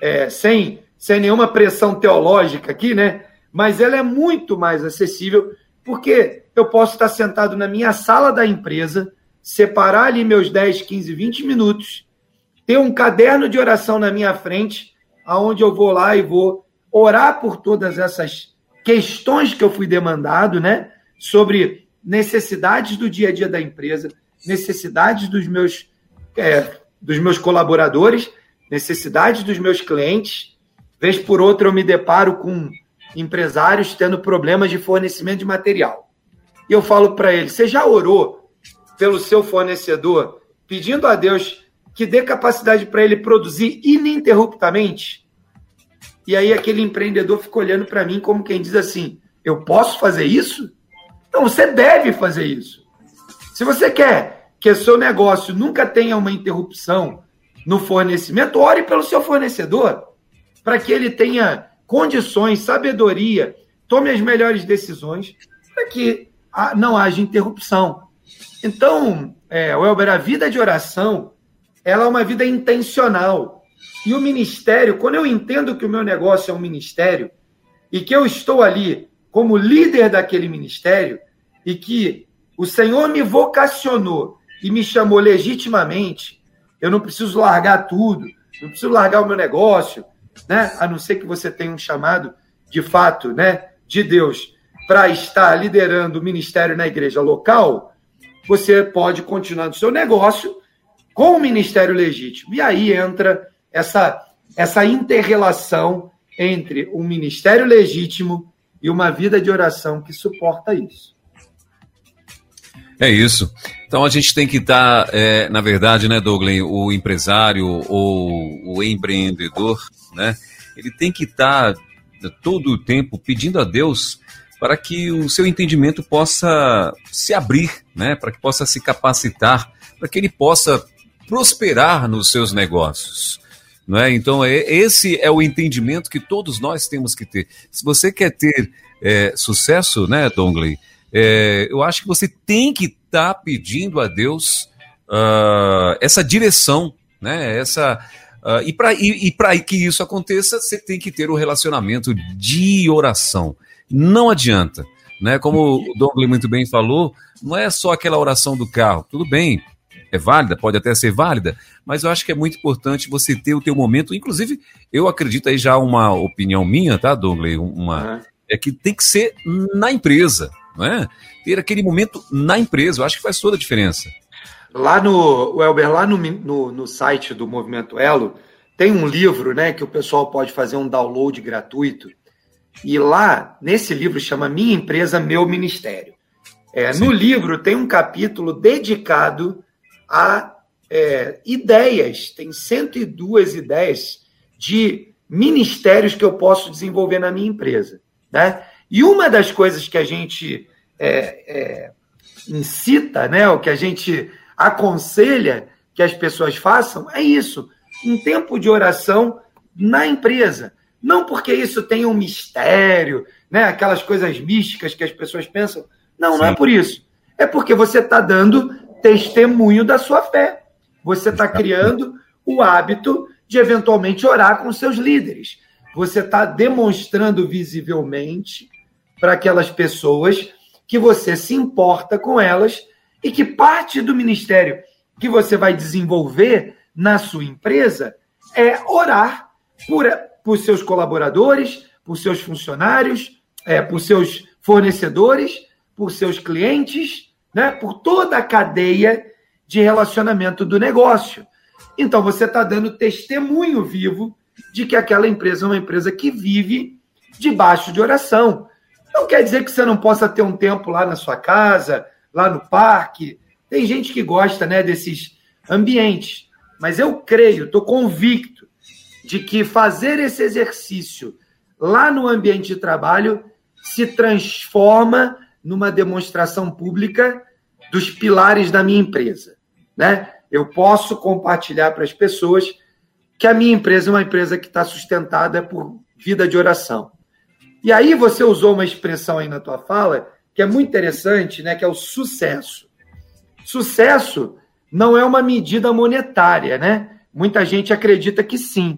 Speaker 3: é, sem, sem nenhuma pressão teológica aqui, né? Mas ela é muito mais acessível, porque eu posso estar sentado na minha sala da empresa, separar ali meus 10, 15, 20 minutos, ter um caderno de oração na minha frente, aonde eu vou lá e vou orar por todas essas questões que eu fui demandado, né? Sobre necessidades do dia a dia da empresa, necessidades dos meus, é, dos meus colaboradores necessidades dos meus clientes. Vez por outra, eu me deparo com empresários tendo problemas de fornecimento de material. E eu falo para ele: você já orou pelo seu fornecedor, pedindo a Deus que dê capacidade para ele produzir ininterruptamente? E aí aquele empreendedor fica olhando para mim como quem diz assim: eu posso fazer isso? Então você deve fazer isso. Se você quer que seu negócio nunca tenha uma interrupção, no fornecimento, ore pelo seu fornecedor, para que ele tenha condições, sabedoria, tome as melhores decisões, para que não haja interrupção. Então, é, Welber, a vida de oração, ela é uma vida intencional. E o ministério, quando eu entendo que o meu negócio é um ministério, e que eu estou ali como líder daquele ministério, e que o Senhor me vocacionou e me chamou legitimamente, eu não preciso largar tudo, não preciso largar o meu negócio, né? A não ser que você tenha um chamado de fato, né, de Deus para estar liderando o ministério na igreja local, você pode continuar no seu negócio com o ministério legítimo. E aí entra essa essa interrelação entre um ministério legítimo e uma vida de oração que suporta isso.
Speaker 2: É isso. Então a gente tem que estar, tá, é, na verdade, né, Douglas, o empresário ou o empreendedor, né, ele tem que estar tá todo o tempo pedindo a Deus para que o seu entendimento possa se abrir, né, para que possa se capacitar, para que ele possa prosperar nos seus negócios. Não é? Então, é, esse é o entendimento que todos nós temos que ter. Se você quer ter é, sucesso, né, Dongley, é, eu acho que você tem que estar tá pedindo a Deus uh, essa direção, né? Essa, uh, e para e, e que isso aconteça, você tem que ter um relacionamento de oração. Não adianta. Né? Como o Douglas muito bem falou, não é só aquela oração do carro. Tudo bem, é válida, pode até ser válida, mas eu acho que é muito importante você ter o teu momento. Inclusive, eu acredito aí já uma opinião minha, tá, Douglas? Uma, uhum. É que tem que ser na empresa, não é? Ter aquele momento na empresa, eu acho que faz toda a diferença.
Speaker 3: Lá no, Welber, lá no, no, no site do Movimento Elo, tem um livro, né, que o pessoal pode fazer um download gratuito. E lá, nesse livro, chama Minha Empresa, Meu Ministério. É, no livro tem um capítulo dedicado a é, ideias, tem 102 ideias de ministérios que eu posso desenvolver na minha empresa. Né? E uma das coisas que a gente é, é, incita, né, o que a gente aconselha que as pessoas façam, é isso um tempo de oração na empresa. Não porque isso tenha um mistério, né? aquelas coisas místicas que as pessoas pensam. Não, Sim. não é por isso. É porque você está dando testemunho da sua fé. Você está criando o hábito de eventualmente orar com seus líderes. Você está demonstrando visivelmente para aquelas pessoas que você se importa com elas e que parte do ministério que você vai desenvolver na sua empresa é orar por, por seus colaboradores, por seus funcionários, é, por seus fornecedores, por seus clientes, né, por toda a cadeia de relacionamento do negócio. Então você está dando testemunho vivo de que aquela empresa é uma empresa que vive debaixo de oração. Não quer dizer que você não possa ter um tempo lá na sua casa, lá no parque. Tem gente que gosta né, desses ambientes. Mas eu creio, estou convicto de que fazer esse exercício lá no ambiente de trabalho se transforma numa demonstração pública dos pilares da minha empresa, né? Eu posso compartilhar para as pessoas que a minha empresa é uma empresa que está sustentada por vida de oração. E aí você usou uma expressão aí na tua fala que é muito interessante, né? Que é o sucesso. Sucesso não é uma medida monetária, né? Muita gente acredita que sim.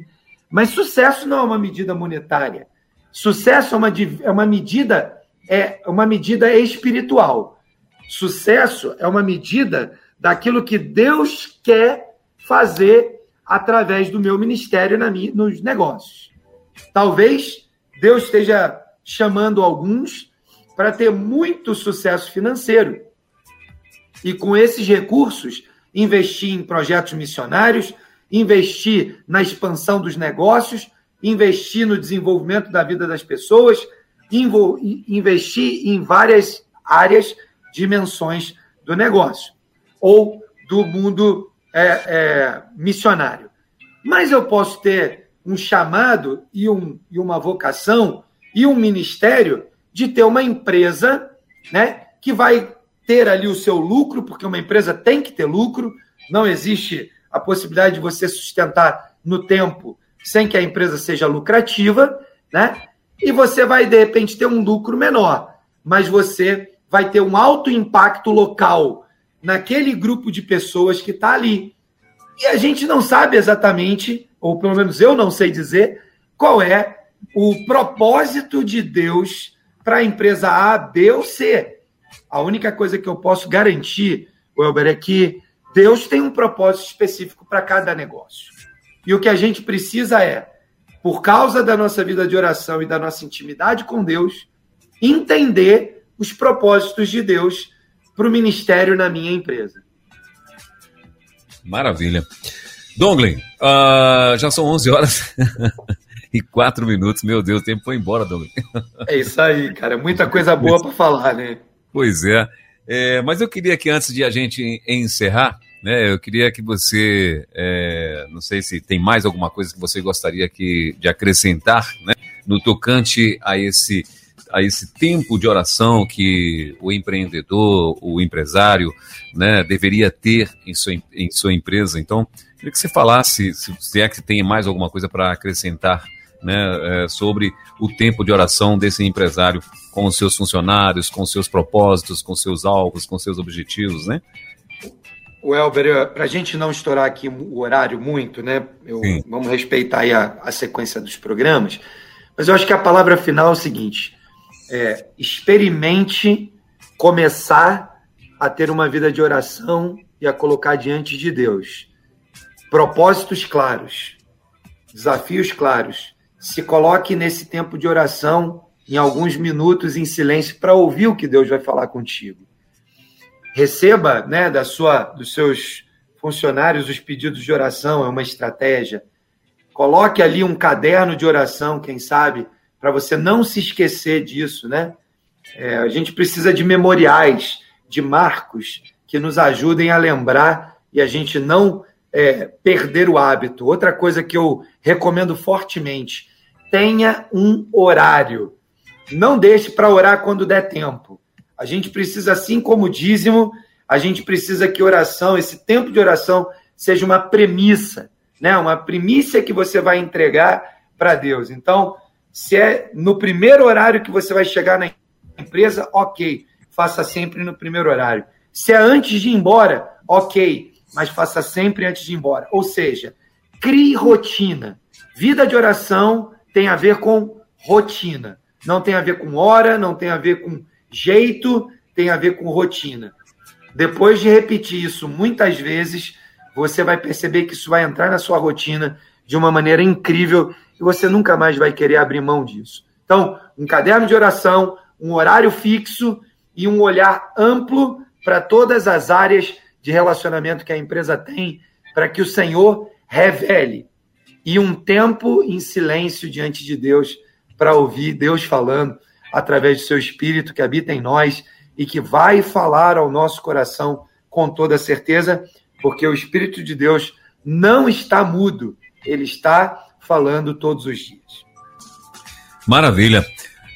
Speaker 3: Mas sucesso não é uma medida monetária. Sucesso é uma, é uma medida é uma medida espiritual. Sucesso é uma medida daquilo que Deus quer fazer através do meu ministério na minha, nos negócios. Talvez Deus esteja chamando alguns para ter muito sucesso financeiro. E com esses recursos, investir em projetos missionários, investir na expansão dos negócios, investir no desenvolvimento da vida das pessoas, investir em várias áreas, dimensões do negócio ou do mundo é, é, missionário. Mas eu posso ter um chamado e, um, e uma vocação e um ministério de ter uma empresa né, que vai ter ali o seu lucro, porque uma empresa tem que ter lucro, não existe a possibilidade de você sustentar no tempo sem que a empresa seja lucrativa, né? E você vai, de repente, ter um lucro menor, mas você vai ter um alto impacto local naquele grupo de pessoas que está ali. E a gente não sabe exatamente, ou pelo menos eu não sei dizer, qual é o propósito de Deus para a empresa A, B ou C. A única coisa que eu posso garantir, Welber, é que Deus tem um propósito específico para cada negócio. E o que a gente precisa é, por causa da nossa vida de oração e da nossa intimidade com Deus, entender os propósitos de Deus para o ministério na minha empresa.
Speaker 2: Maravilha. Donglin, uh, já são 11 horas e 4 minutos. Meu Deus, o tempo foi embora, Donglin.
Speaker 3: É isso aí, cara. Muita coisa boa para falar, né?
Speaker 2: Pois é. é. Mas eu queria que antes de a gente encerrar, né, eu queria que você, é, não sei se tem mais alguma coisa que você gostaria que, de acrescentar, né, no tocante a esse, a esse tempo de oração que o empreendedor, o empresário, né, deveria ter em sua, em sua empresa. Então, queria que você falasse, se, se é que tem mais alguma coisa para acrescentar né, é, sobre o tempo de oração desse empresário com os seus funcionários, com os seus propósitos, com seus alvos, com seus objetivos, né?
Speaker 3: O Elber, para a gente não estourar aqui o horário muito, né? Eu, vamos respeitar aí a, a, sequência dos programas, mas eu acho que a palavra final é o seguinte: é, experimente começar a ter uma vida de oração e a colocar diante de Deus. Propósitos claros, desafios claros. Se coloque nesse tempo de oração em alguns minutos em silêncio para ouvir o que Deus vai falar contigo. Receba, né, da sua dos seus funcionários os pedidos de oração, é uma estratégia. Coloque ali um caderno de oração, quem sabe, para você não se esquecer disso, né? É, a gente precisa de memoriais, de marcos que nos ajudem a lembrar e a gente não é, perder o hábito. Outra coisa que eu recomendo fortemente: tenha um horário. Não deixe para orar quando der tempo. A gente precisa, assim como dízimo, a gente precisa que oração, esse tempo de oração, seja uma premissa, né? Uma primícia que você vai entregar para Deus. Então, se é no primeiro horário que você vai chegar na empresa, ok, faça sempre no primeiro horário. Se é antes de ir embora, ok, mas faça sempre antes de ir embora. Ou seja, crie rotina. Vida de oração tem a ver com rotina. Não tem a ver com hora, não tem a ver com jeito, tem a ver com rotina. Depois de repetir isso muitas vezes, você vai perceber que isso vai entrar na sua rotina de uma maneira incrível e você nunca mais vai querer abrir mão disso. Então, um caderno de oração, um horário fixo e um olhar amplo para todas as áreas de relacionamento que a empresa tem, para que o Senhor revele. E um tempo em silêncio diante de Deus para ouvir Deus falando através do seu Espírito que habita em nós e que vai falar ao nosso coração com toda certeza, porque o Espírito de Deus não está mudo, ele está falando todos os dias.
Speaker 2: Maravilha.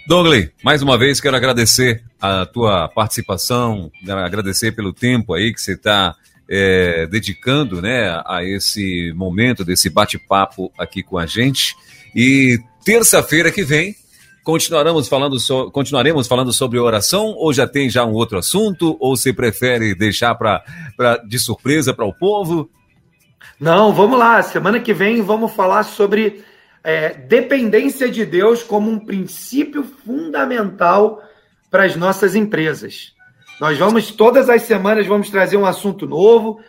Speaker 2: Douglas, mais uma vez quero agradecer a tua participação, agradecer pelo tempo aí que você está é, dedicando né, a esse momento, desse bate-papo aqui com a gente. E terça-feira que vem continuaremos falando, so, continuaremos falando sobre oração ou já tem já um outro assunto? Ou você prefere deixar pra, de surpresa para o povo?
Speaker 3: Não, vamos lá. Semana que vem vamos falar sobre é, dependência de Deus como um princípio fundamental para as nossas empresas. Nós vamos, todas as semanas, vamos trazer um assunto novo.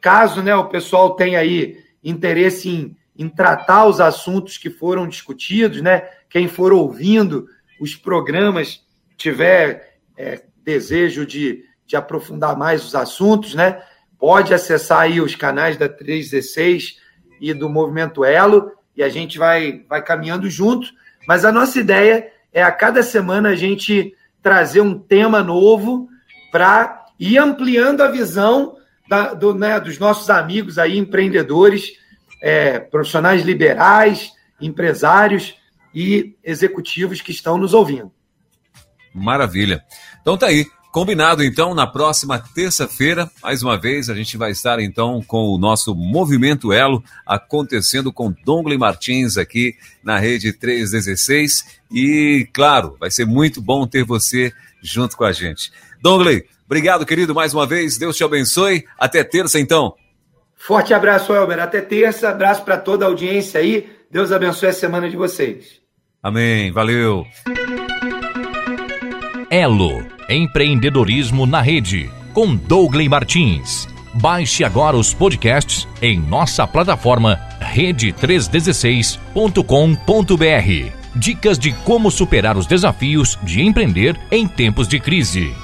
Speaker 3: Caso né, o pessoal tenha aí interesse em, em tratar os assuntos que foram discutidos, né? Quem for ouvindo os programas, tiver é, desejo de, de aprofundar mais os assuntos, né? Pode acessar aí os canais da 316 e do Movimento Elo e a gente vai, vai caminhando junto. Mas a nossa ideia é a cada semana a gente trazer um tema novo para ir ampliando a visão da, do, né, dos nossos amigos aí, empreendedores, é, profissionais liberais, empresários e executivos que estão nos ouvindo.
Speaker 2: Maravilha. Então tá aí. Combinado, então, na próxima terça-feira, mais uma vez, a gente vai estar, então, com o nosso Movimento Elo acontecendo com Dongley Martins aqui na Rede 316. E, claro, vai ser muito bom ter você junto com a gente. Dongley, obrigado, querido, mais uma vez. Deus te abençoe. Até terça, então.
Speaker 3: Forte abraço, Elber. Até terça. Abraço para toda a audiência aí. Deus abençoe a semana de vocês.
Speaker 2: Amém. Valeu.
Speaker 1: Elo Empreendedorismo na Rede, com Douglas Martins. Baixe agora os podcasts em nossa plataforma rede316.com.br. Dicas de como superar os desafios de empreender em tempos de crise.